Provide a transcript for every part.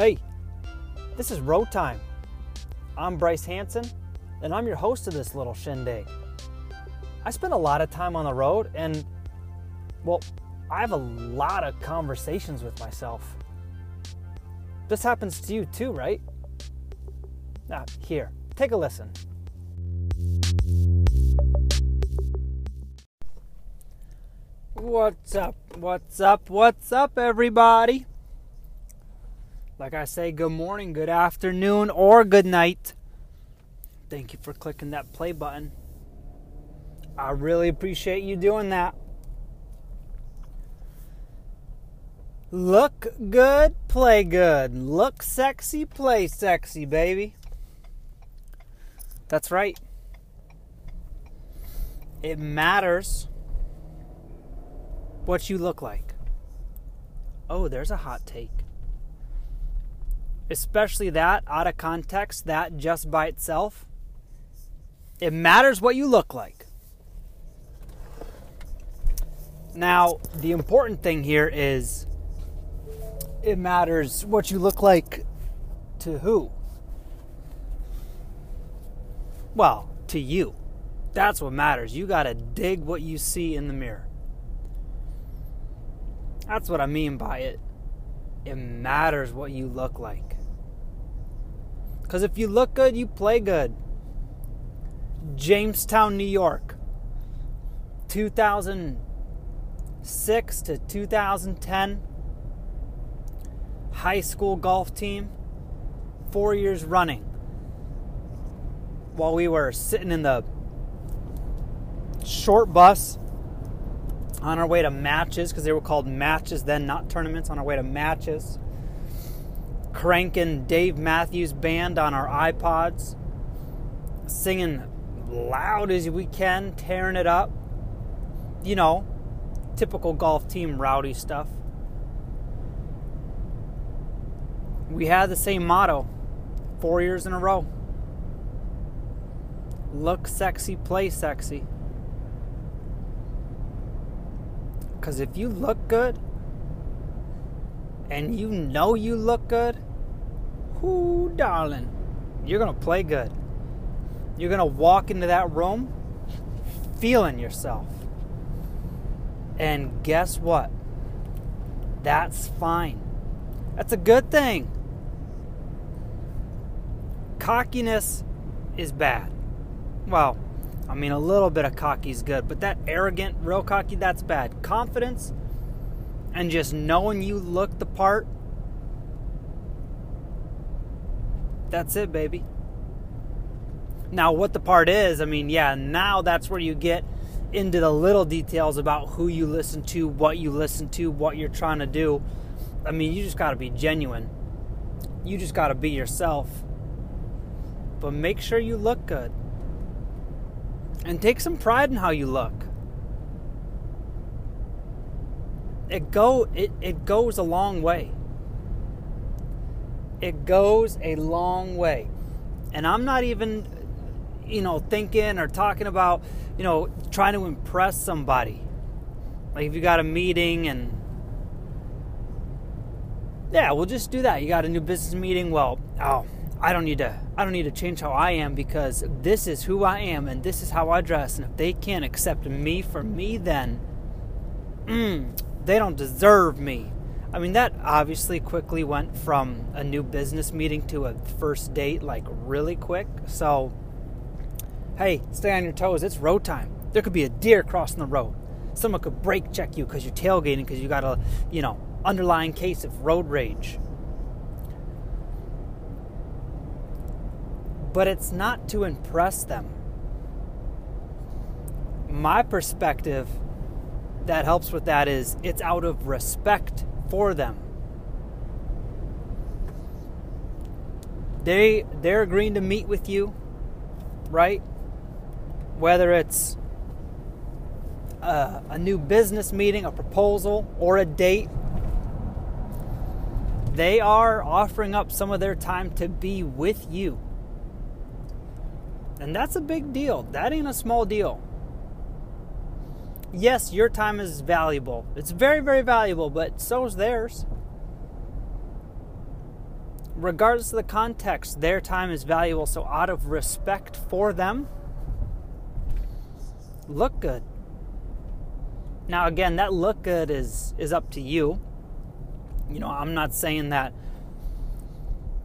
Hey, this is Road Time. I'm Bryce Hanson, and I'm your host of this little shindig. I spend a lot of time on the road, and, well, I have a lot of conversations with myself. This happens to you too, right? Now, here, take a listen. What's up? What's up? What's up, everybody? Like I say, good morning, good afternoon, or good night. Thank you for clicking that play button. I really appreciate you doing that. Look good, play good. Look sexy, play sexy, baby. That's right. It matters what you look like. Oh, there's a hot take. Especially that out of context, that just by itself. It matters what you look like. Now, the important thing here is it matters what you look like to who? Well, to you. That's what matters. You got to dig what you see in the mirror. That's what I mean by it. It matters what you look like. Because if you look good, you play good. Jamestown, New York, 2006 to 2010, high school golf team, four years running. While we were sitting in the short bus on our way to matches, because they were called matches then, not tournaments, on our way to matches. Cranking Dave Matthews Band on our iPods, singing loud as we can, tearing it up. You know, typical golf team rowdy stuff. We had the same motto four years in a row look sexy, play sexy. Because if you look good and you know you look good, whoo, darling, you're going to play good. You're going to walk into that room feeling yourself. And guess what? That's fine. That's a good thing. Cockiness is bad. Well, I mean, a little bit of cocky is good, but that arrogant, real cocky, that's bad. Confidence and just knowing you look the part, that's it, baby. Now, what the part is, I mean, yeah, now that's where you get into the little details about who you listen to, what you listen to, what you're trying to do. I mean, you just got to be genuine. You just got to be yourself. But make sure you look good and take some pride in how you look. It go it, it goes a long way. It goes a long way. And I'm not even you know thinking or talking about, you know, trying to impress somebody. Like if you got a meeting and yeah, we'll just do that. You got a new business meeting, well, oh, I don't need to I don't need to change how I am because this is who I am and this is how I dress and if they can't accept me for me then mm, they don't deserve me. I mean that obviously quickly went from a new business meeting to a first date like really quick. So hey, stay on your toes. It's road time. There could be a deer crossing the road. Someone could brake check you because you're tailgating because you got a, you know, underlying case of road rage. but it's not to impress them. My perspective that helps with that is it's out of respect for them. They they're agreeing to meet with you, right? Whether it's a, a new business meeting, a proposal, or a date, they are offering up some of their time to be with you. And that's a big deal. That ain't a small deal. Yes, your time is valuable. It's very, very valuable, but so is theirs. regardless of the context, their time is valuable. So, out of respect for them, look good. Now, again, that look good is is up to you. You know, I'm not saying that.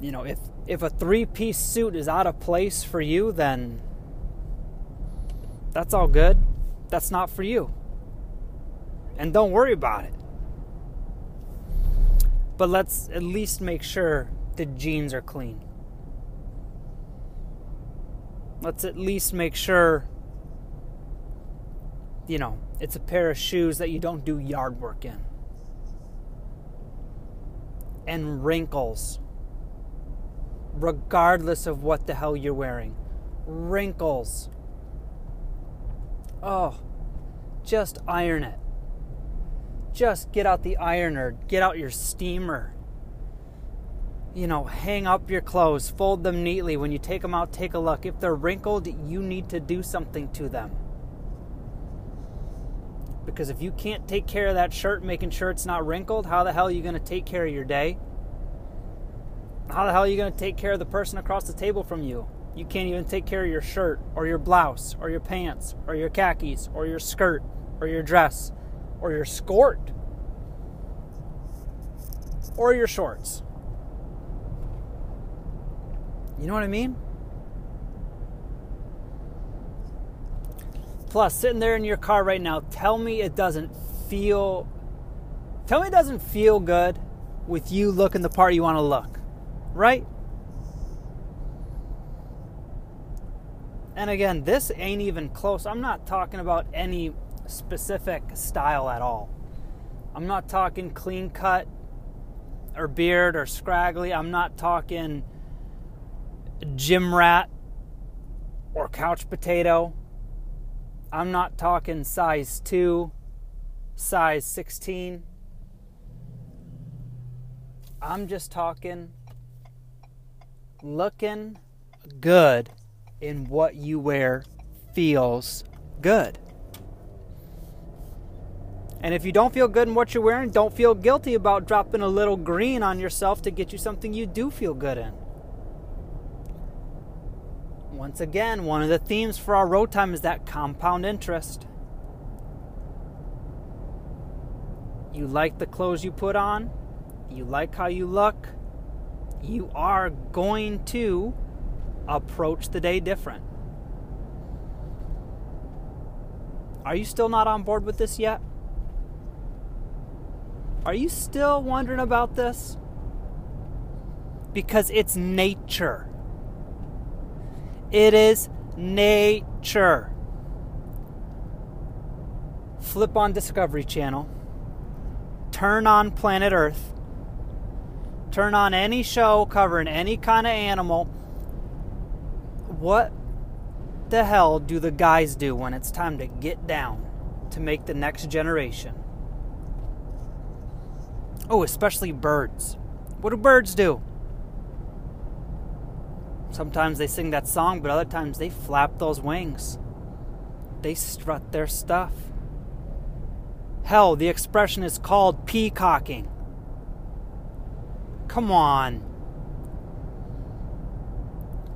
You know, if if a three piece suit is out of place for you, then that's all good. That's not for you. And don't worry about it. But let's at least make sure the jeans are clean. Let's at least make sure, you know, it's a pair of shoes that you don't do yard work in. And wrinkles, regardless of what the hell you're wearing. Wrinkles. Oh, just iron it. Just get out the ironer, get out your steamer. You know, hang up your clothes, fold them neatly. When you take them out, take a look. If they're wrinkled, you need to do something to them. Because if you can't take care of that shirt, making sure it's not wrinkled, how the hell are you going to take care of your day? How the hell are you going to take care of the person across the table from you? You can't even take care of your shirt or your blouse or your pants or your khakis or your skirt or your dress or your skirt or your shorts. You know what I mean? Plus, sitting there in your car right now, tell me it doesn't feel tell me it doesn't feel good with you looking the part you want to look. Right? And again, this ain't even close. I'm not talking about any specific style at all. I'm not talking clean cut or beard or scraggly. I'm not talking gym rat or couch potato. I'm not talking size 2, size 16. I'm just talking looking good in what you wear feels good. And if you don't feel good in what you're wearing, don't feel guilty about dropping a little green on yourself to get you something you do feel good in. Once again, one of the themes for our road time is that compound interest. You like the clothes you put on, you like how you look, you are going to approach the day different. Are you still not on board with this yet? Are you still wondering about this? Because it's nature. It is nature. Flip on Discovery Channel. Turn on Planet Earth. Turn on any show covering any kind of animal. What the hell do the guys do when it's time to get down to make the next generation? Oh, especially birds. What do birds do? Sometimes they sing that song, but other times they flap those wings. They strut their stuff. Hell, the expression is called peacocking. Come on.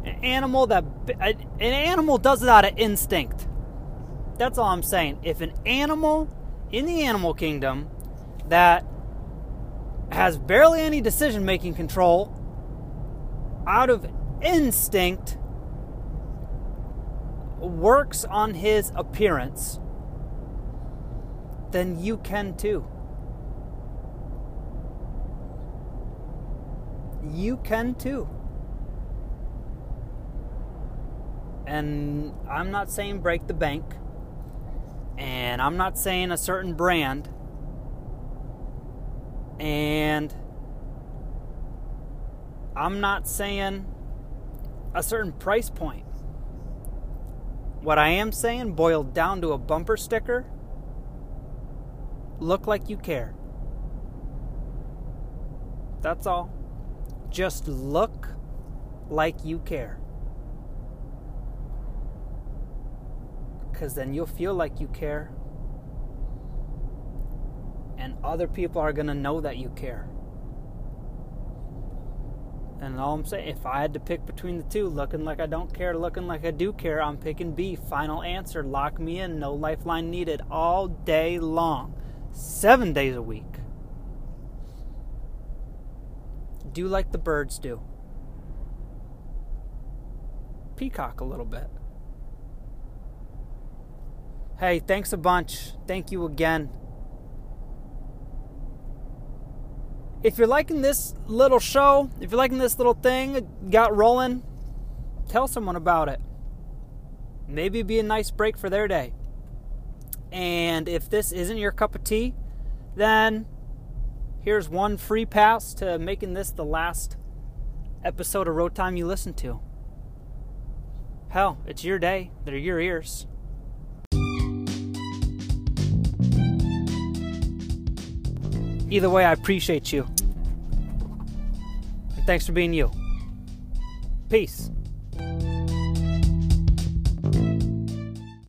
An animal that an animal does it out of instinct. That's all I'm saying. If an animal in the animal kingdom that has barely any decision making control out of instinct works on his appearance, then you can too. You can too. And I'm not saying break the bank, and I'm not saying a certain brand and I'm not saying a certain price point. What I am saying, boiled down to a bumper sticker, look like you care. That's all. Just look like you care. Because then you'll feel like you care and other people are going to know that you care. And all I'm saying, if I had to pick between the two, looking like I don't care, looking like I do care, I'm picking B. Final answer. Lock me in. No lifeline needed all day long. Seven days a week. Do like the birds do. Peacock a little bit. Hey, thanks a bunch. Thank you again. if you're liking this little show, if you're liking this little thing got rolling, tell someone about it. Maybe be a nice break for their day. And if this isn't your cup of tea, then here's one free pass to making this the last episode of Road Time you listen to. Hell, it's your day. They're your ears. Either way, I appreciate you. And thanks for being you. Peace.